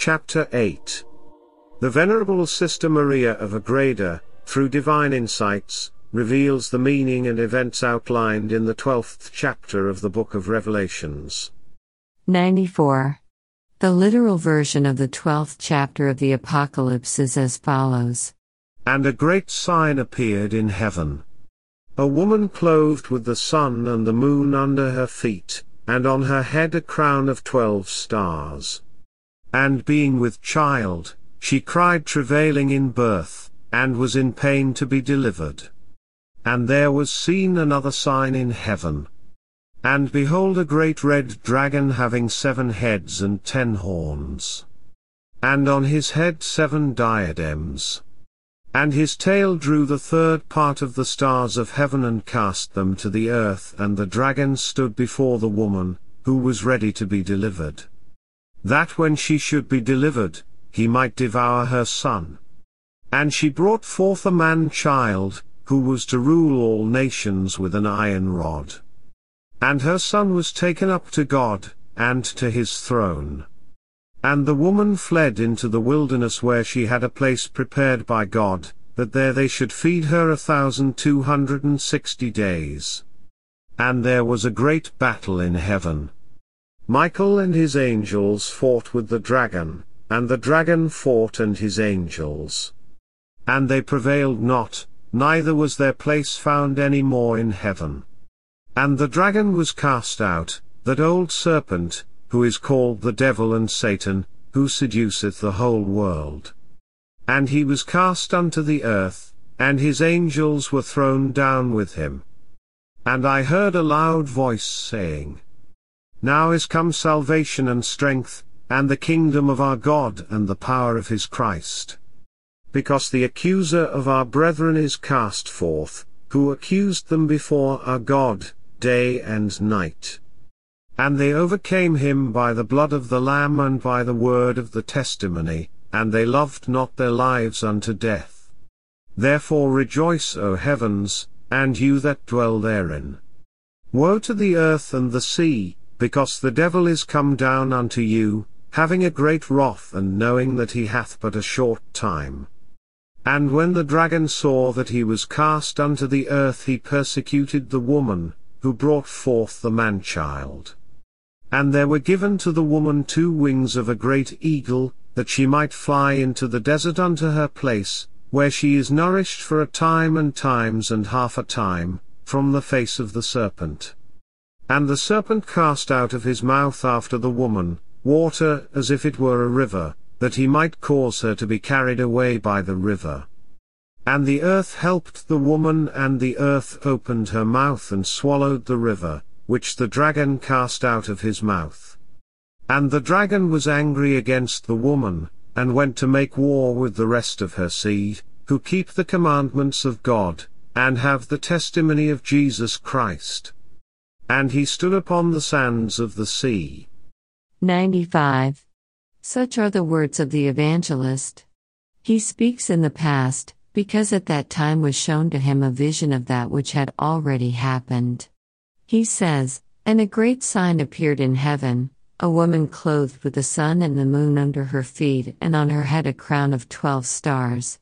Chapter 8 The Venerable Sister Maria of Agreda, through divine insights, reveals the meaning and events outlined in the 12th chapter of the Book of Revelations. 94. The literal version of the 12th chapter of the Apocalypse is as follows And a great sign appeared in heaven. A woman clothed with the sun and the moon under her feet, and on her head a crown of twelve stars. And being with child, she cried travailing in birth, and was in pain to be delivered. And there was seen another sign in heaven. And behold a great red dragon having seven heads and ten horns. And on his head seven diadems. And his tail drew the third part of the stars of heaven and cast them to the earth and the dragon stood before the woman, who was ready to be delivered. That when she should be delivered, he might devour her son. And she brought forth a man-child, who was to rule all nations with an iron rod. And her son was taken up to God, and to his throne. And the woman fled into the wilderness where she had a place prepared by God, that there they should feed her a thousand two hundred and sixty days. And there was a great battle in heaven. Michael and his angels fought with the dragon, and the dragon fought and his angels. And they prevailed not, neither was their place found any more in heaven. And the dragon was cast out, that old serpent, who is called the devil and Satan, who seduceth the whole world. And he was cast unto the earth, and his angels were thrown down with him. And I heard a loud voice saying, Now is come salvation and strength, and the kingdom of our God and the power of his Christ. Because the accuser of our brethren is cast forth, who accused them before our God, day and night. And they overcame him by the blood of the Lamb and by the word of the testimony, and they loved not their lives unto death. Therefore rejoice, O heavens, and you that dwell therein. Woe to the earth and the sea, because the devil is come down unto you, having a great wrath and knowing that he hath but a short time. And when the dragon saw that he was cast unto the earth he persecuted the woman, who brought forth the man-child. And there were given to the woman two wings of a great eagle, that she might fly into the desert unto her place, where she is nourished for a time and times and half a time, from the face of the serpent. And the serpent cast out of his mouth after the woman, water as if it were a river, that he might cause her to be carried away by the river. And the earth helped the woman and the earth opened her mouth and swallowed the river, which the dragon cast out of his mouth. And the dragon was angry against the woman, and went to make war with the rest of her seed, who keep the commandments of God, and have the testimony of Jesus Christ. And he stood upon the sands of the sea. 95. Such are the words of the evangelist. He speaks in the past, because at that time was shown to him a vision of that which had already happened. He says, And a great sign appeared in heaven a woman clothed with the sun and the moon under her feet, and on her head a crown of twelve stars.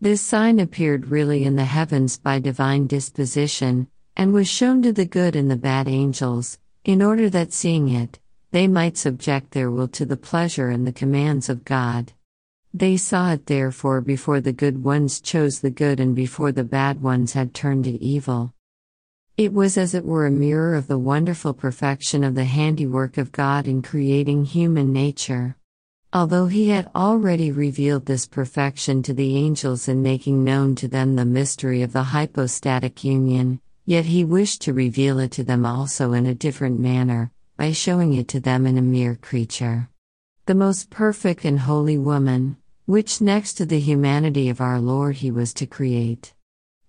This sign appeared really in the heavens by divine disposition, and was shown to the good and the bad angels, in order that seeing it, they might subject their will to the pleasure and the commands of God. They saw it therefore before the good ones chose the good and before the bad ones had turned to evil. It was as it were a mirror of the wonderful perfection of the handiwork of God in creating human nature. Although he had already revealed this perfection to the angels in making known to them the mystery of the hypostatic union, yet he wished to reveal it to them also in a different manner, by showing it to them in a mere creature. The most perfect and holy woman, which next to the humanity of our Lord he was to create.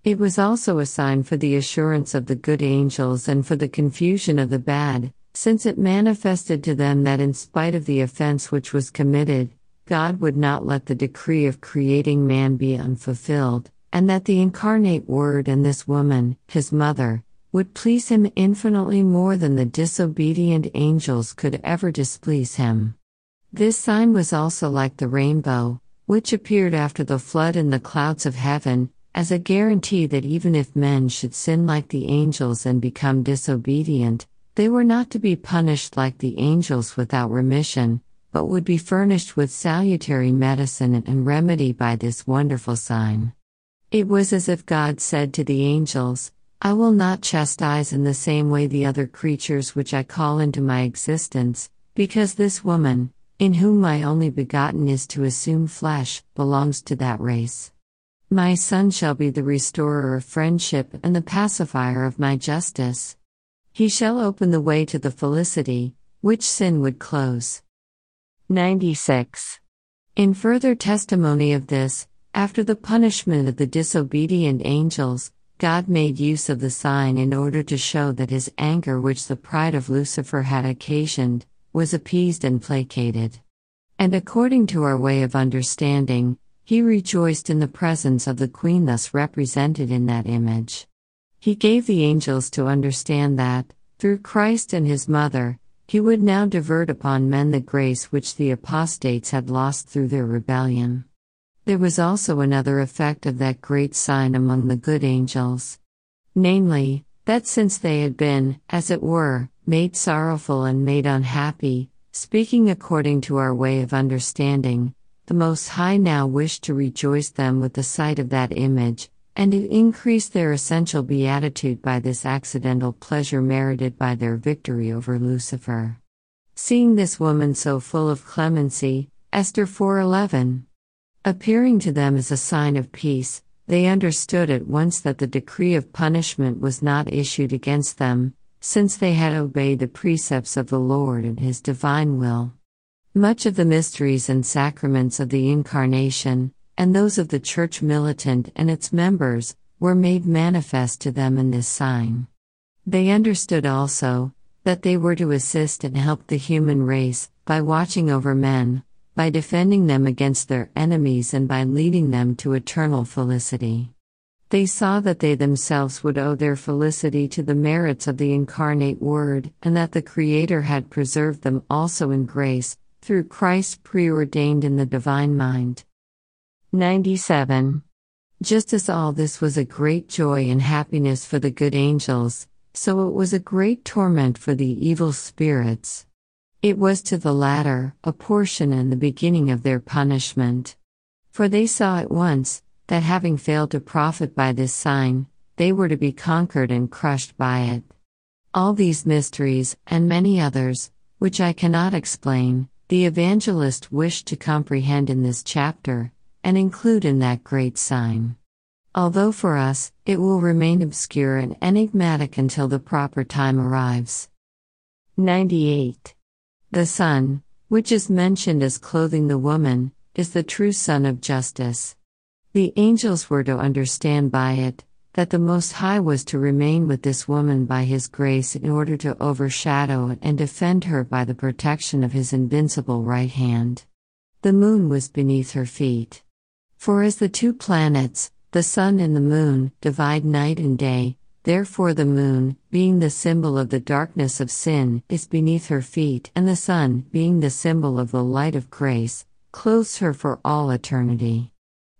It was also a sign for the assurance of the good angels and for the confusion of the bad, since it manifested to them that in spite of the offense which was committed, God would not let the decree of creating man be unfulfilled, and that the incarnate Word and this woman, his mother, would please him infinitely more than the disobedient angels could ever displease him. This sign was also like the rainbow, which appeared after the flood in the clouds of heaven, as a guarantee that even if men should sin like the angels and become disobedient, they were not to be punished like the angels without remission, but would be furnished with salutary medicine and remedy by this wonderful sign. It was as if God said to the angels, I will not chastise in the same way the other creatures which I call into my existence, because this woman, in whom my only begotten is to assume flesh, belongs to that race. My son shall be the restorer of friendship and the pacifier of my justice. He shall open the way to the felicity, which sin would close. 96. In further testimony of this, after the punishment of the disobedient angels, God made use of the sign in order to show that his anger, which the pride of Lucifer had occasioned, was appeased and placated. And according to our way of understanding, he rejoiced in the presence of the queen thus represented in that image. He gave the angels to understand that, through Christ and his mother, he would now divert upon men the grace which the apostates had lost through their rebellion. There was also another effect of that great sign among the good angels. Namely, that since they had been, as it were, made sorrowful and made unhappy, speaking according to our way of understanding, the Most High now wished to rejoice them with the sight of that image, and to increase their essential beatitude by this accidental pleasure merited by their victory over Lucifer. Seeing this woman so full of clemency, Esther 4:11 Appearing to them as a sign of peace, they understood at once that the decree of punishment was not issued against them, since they had obeyed the precepts of the Lord and His divine will. Much of the mysteries and sacraments of the Incarnation, and those of the Church militant and its members, were made manifest to them in this sign. They understood also that they were to assist and help the human race by watching over men, by defending them against their enemies and by leading them to eternal felicity. They saw that they themselves would owe their felicity to the merits of the incarnate Word, and that the Creator had preserved them also in grace, through Christ preordained in the divine mind. 97. Just as all this was a great joy and happiness for the good angels, so it was a great torment for the evil spirits. It was to the latter a portion and the beginning of their punishment. For they saw at once that having failed to profit by this sign, they were to be conquered and crushed by it. All these mysteries, and many others, which I cannot explain, the evangelist wished to comprehend in this chapter, and include in that great sign. Although for us, it will remain obscure and enigmatic until the proper time arrives. 98. The sun, which is mentioned as clothing the woman, is the true sun of justice. The angels were to understand by it that the Most High was to remain with this woman by His grace in order to overshadow and defend her by the protection of His invincible right hand. The moon was beneath her feet. For as the two planets, the sun and the moon, divide night and day, Therefore, the moon, being the symbol of the darkness of sin, is beneath her feet, and the sun, being the symbol of the light of grace, clothes her for all eternity.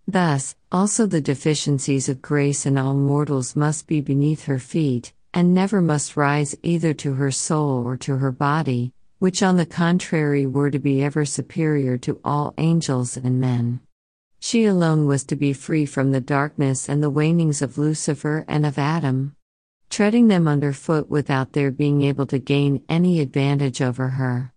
Thus, also the deficiencies of grace in all mortals must be beneath her feet, and never must rise either to her soul or to her body, which on the contrary were to be ever superior to all angels and men. She alone was to be free from the darkness and the wanings of Lucifer and of Adam, treading them underfoot without their being able to gain any advantage over her.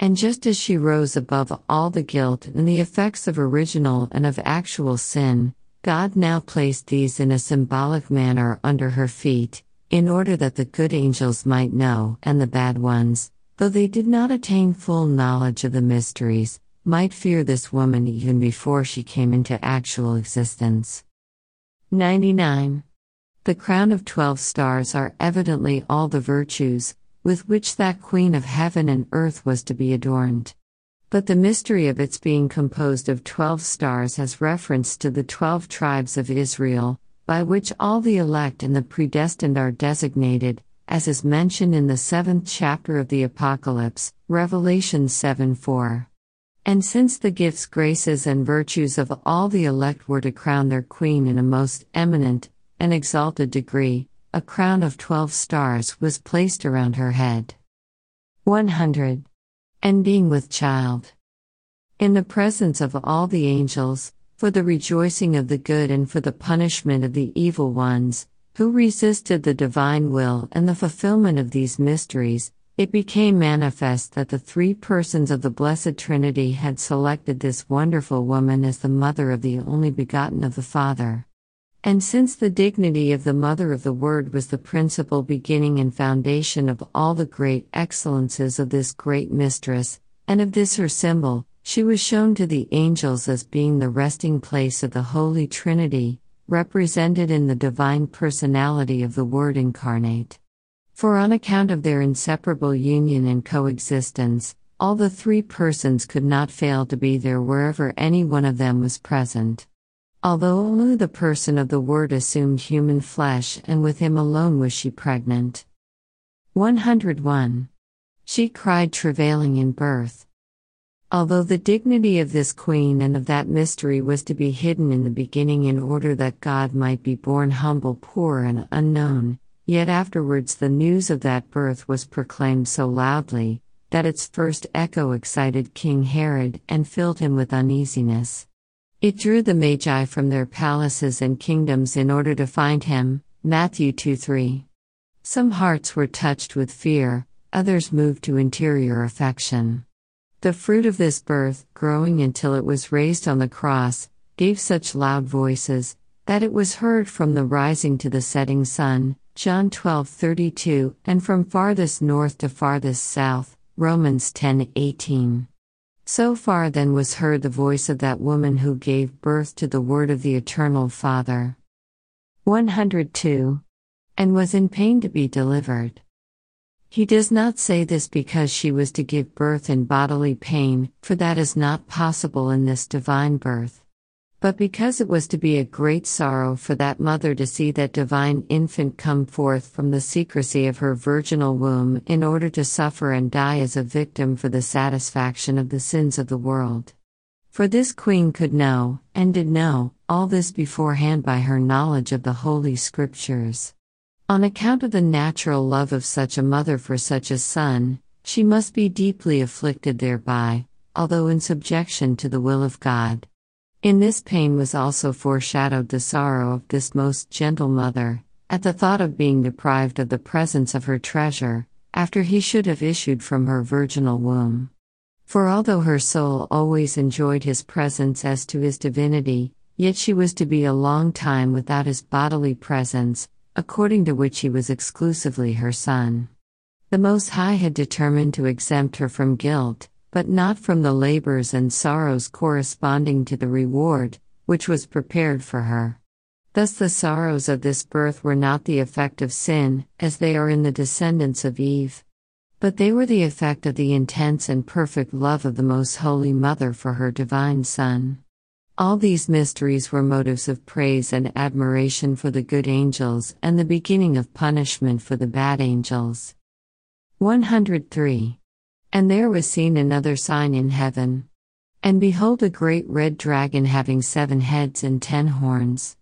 And just as she rose above all the guilt and the effects of original and of actual sin, God now placed these in a symbolic manner under her feet, in order that the good angels might know, and the bad ones, though they did not attain full knowledge of the mysteries, might fear this woman even before she came into actual existence. 99. The crown of twelve stars are evidently all the virtues with which that Queen of heaven and earth was to be adorned. But the mystery of its being composed of twelve stars has reference to the twelve tribes of Israel, by which all the elect and the predestined are designated, as is mentioned in the seventh chapter of the Apocalypse, Revelation 7 4. And since the gifts, graces, and virtues of all the elect were to crown their queen in a most eminent and exalted degree, a crown of twelve stars was placed around her head. 100. And being with child. In the presence of all the angels, for the rejoicing of the good and for the punishment of the evil ones, who resisted the divine will and the fulfillment of these mysteries, it became manifest that the three persons of the Blessed Trinity had selected this wonderful woman as the mother of the only begotten of the Father. And since the dignity of the Mother of the Word was the principal beginning and foundation of all the great excellences of this great mistress, and of this her symbol, she was shown to the angels as being the resting place of the Holy Trinity, represented in the divine personality of the Word incarnate. For on account of their inseparable union and coexistence, all the three persons could not fail to be there wherever any one of them was present. Although only the person of the Word assumed human flesh, and with him alone was she pregnant. 101. She cried, travailing in birth. Although the dignity of this queen and of that mystery was to be hidden in the beginning in order that God might be born humble, poor, and unknown, Yet afterwards the news of that birth was proclaimed so loudly, that its first echo excited King Herod and filled him with uneasiness. It drew the Magi from their palaces and kingdoms in order to find him. Matthew 2 3. Some hearts were touched with fear, others moved to interior affection. The fruit of this birth, growing until it was raised on the cross, gave such loud voices, that it was heard from the rising to the setting sun, John 12:32, and from farthest north to farthest south, Romans 10:18. So far then was heard the voice of that woman who gave birth to the word of the eternal Father. 102. And was in pain to be delivered. He does not say this because she was to give birth in bodily pain, for that is not possible in this divine birth. But because it was to be a great sorrow for that mother to see that divine infant come forth from the secrecy of her virginal womb in order to suffer and die as a victim for the satisfaction of the sins of the world. For this queen could know, and did know, all this beforehand by her knowledge of the Holy Scriptures. On account of the natural love of such a mother for such a son, she must be deeply afflicted thereby, although in subjection to the will of God. In this pain was also foreshadowed the sorrow of this most gentle mother, at the thought of being deprived of the presence of her treasure, after he should have issued from her virginal womb. For although her soul always enjoyed his presence as to his divinity, yet she was to be a long time without his bodily presence, according to which he was exclusively her son. The Most High had determined to exempt her from guilt, but not from the labors and sorrows corresponding to the reward, which was prepared for her. Thus, the sorrows of this birth were not the effect of sin, as they are in the descendants of Eve. But they were the effect of the intense and perfect love of the Most Holy Mother for her Divine Son. All these mysteries were motives of praise and admiration for the good angels and the beginning of punishment for the bad angels. 103. And there was seen another sign in heaven. And behold, a great red dragon having seven heads and ten horns.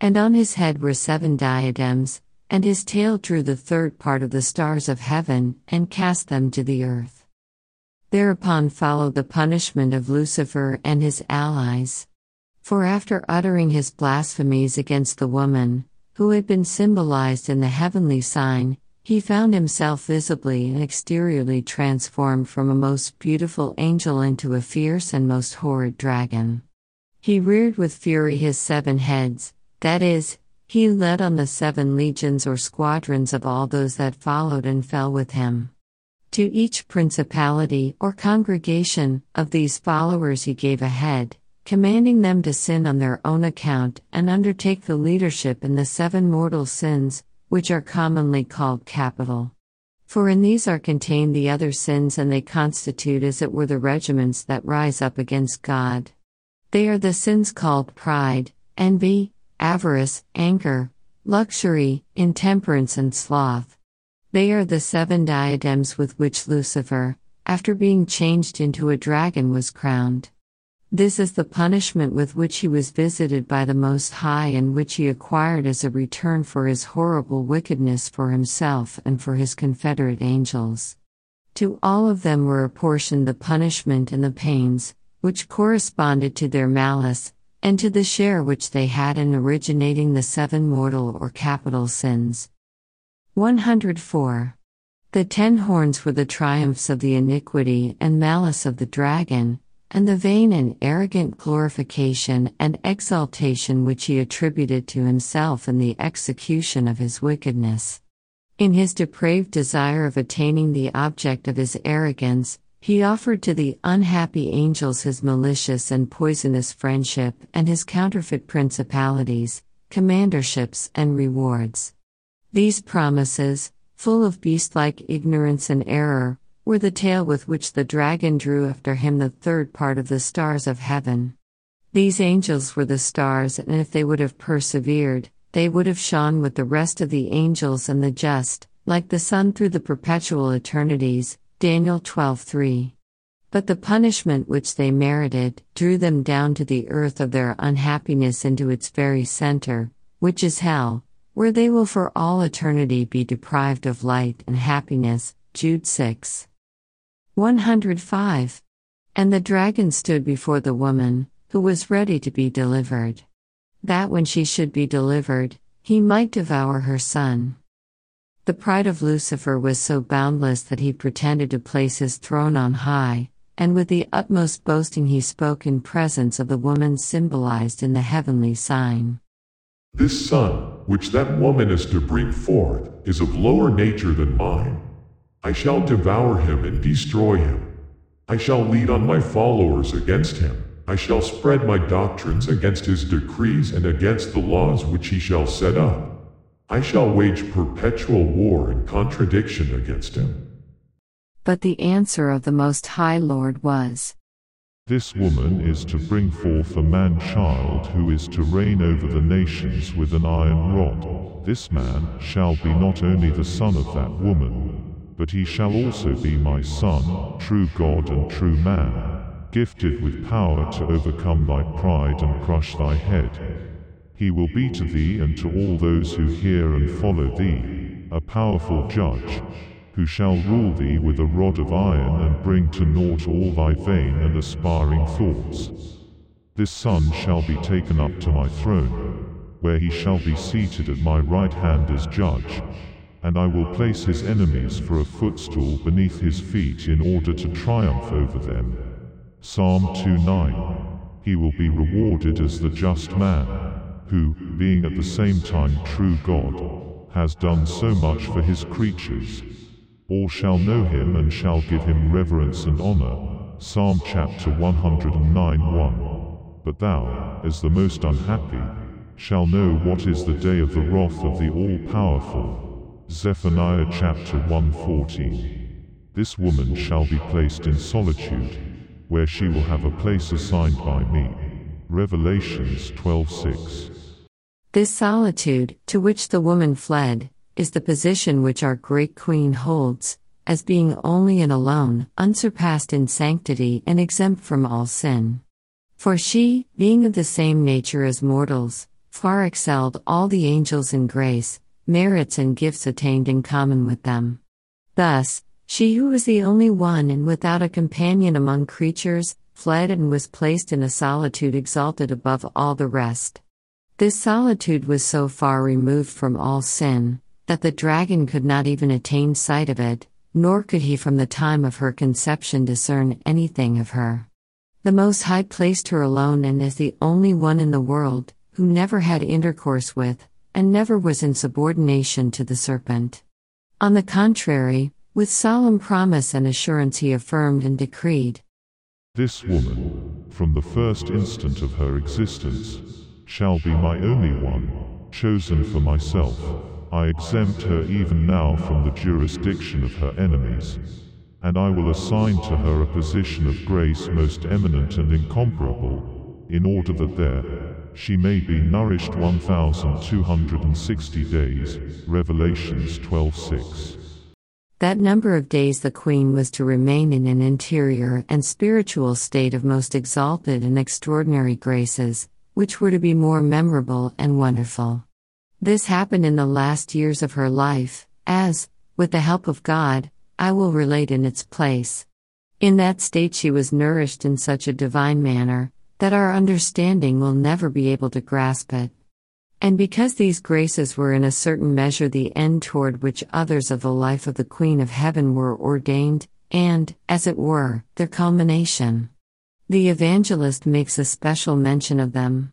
And on his head were seven diadems, and his tail drew the third part of the stars of heaven, and cast them to the earth. Thereupon followed the punishment of Lucifer and his allies. For after uttering his blasphemies against the woman, who had been symbolized in the heavenly sign, he found himself visibly and exteriorly transformed from a most beautiful angel into a fierce and most horrid dragon. He reared with fury his seven heads, that is, he led on the seven legions or squadrons of all those that followed and fell with him. To each principality or congregation of these followers he gave a head, commanding them to sin on their own account and undertake the leadership in the seven mortal sins, which are commonly called capital. For in these are contained the other sins, and they constitute as it were the regiments that rise up against God. They are the sins called pride, envy, avarice, anger, luxury, intemperance, and sloth. They are the seven diadems with which Lucifer, after being changed into a dragon, was crowned. This is the punishment with which he was visited by the Most High and which he acquired as a return for his horrible wickedness for himself and for his confederate angels. To all of them were apportioned the punishment and the pains, which corresponded to their malice, and to the share which they had in originating the seven mortal or capital sins. 104. The ten horns were the triumphs of the iniquity and malice of the dragon, and the vain and arrogant glorification and exaltation which he attributed to himself in the execution of his wickedness. In his depraved desire of attaining the object of his arrogance, he offered to the unhappy angels his malicious and poisonous friendship and his counterfeit principalities, commanderships, and rewards. These promises, full of beast like ignorance and error, were the tail with which the dragon drew after him the third part of the stars of heaven. These angels were the stars, and if they would have persevered, they would have shone with the rest of the angels and the just, like the sun through the perpetual eternities. Daniel 12:3. But the punishment which they merited drew them down to the earth of their unhappiness into its very center, which is hell, where they will for all eternity be deprived of light and happiness. Jude 6. 105. And the dragon stood before the woman, who was ready to be delivered. That when she should be delivered, he might devour her son. The pride of Lucifer was so boundless that he pretended to place his throne on high, and with the utmost boasting he spoke in presence of the woman symbolized in the heavenly sign. This son, which that woman is to bring forth, is of lower nature than mine. I shall devour him and destroy him. I shall lead on my followers against him. I shall spread my doctrines against his decrees and against the laws which he shall set up. I shall wage perpetual war and contradiction against him. But the answer of the Most High Lord was This woman is to bring forth a man child who is to reign over the nations with an iron rod. This man shall be not only the son of that woman, but he shall also be my son, true God and true man, gifted with power to overcome thy pride and crush thy head. He will be to thee and to all those who hear and follow thee, a powerful judge, who shall rule thee with a rod of iron and bring to naught all thy vain and aspiring thoughts. This son shall be taken up to my throne, where he shall be seated at my right hand as judge and I will place his enemies for a footstool beneath his feet in order to triumph over them. Psalm 2:9. He will be rewarded as the just man, who, being at the same time true God, has done so much for his creatures. All shall know him and shall give him reverence and honor. Psalm chapter 109 1. But thou, as the most unhappy, shall know what is the day of the wrath of the all-powerful, Zephaniah chapter 114. This woman shall be placed in solitude, where she will have a place assigned by me. Revelations 12:6. This solitude, to which the woman fled, is the position which our great queen holds, as being only and alone, unsurpassed in sanctity and exempt from all sin. For she, being of the same nature as mortals, far excelled all the angels in grace, merits and gifts attained in common with them. Thus, she who was the only one and without a companion among creatures, fled and was placed in a solitude exalted above all the rest. This solitude was so far removed from all sin, that the dragon could not even attain sight of it, nor could he from the time of her conception discern anything of her. The Most High placed her alone and as the only one in the world, who never had intercourse with, and never was in subordination to the serpent. On the contrary, with solemn promise and assurance he affirmed and decreed This woman, from the first instant of her existence, shall be my only one, chosen for myself. I exempt her even now from the jurisdiction of her enemies, and I will assign to her a position of grace most eminent and incomparable, in order that there, she may be nourished 1260 days. Revelations 12:6. That number of days the queen was to remain in an interior and spiritual state of most exalted and extraordinary graces, which were to be more memorable and wonderful. This happened in the last years of her life, as, with the help of God, I will relate in its place. In that state, she was nourished in such a divine manner that our understanding will never be able to grasp it. And because these graces were in a certain measure the end toward which others of the life of the Queen of Heaven were ordained, and, as it were, their culmination. The evangelist makes a special mention of them.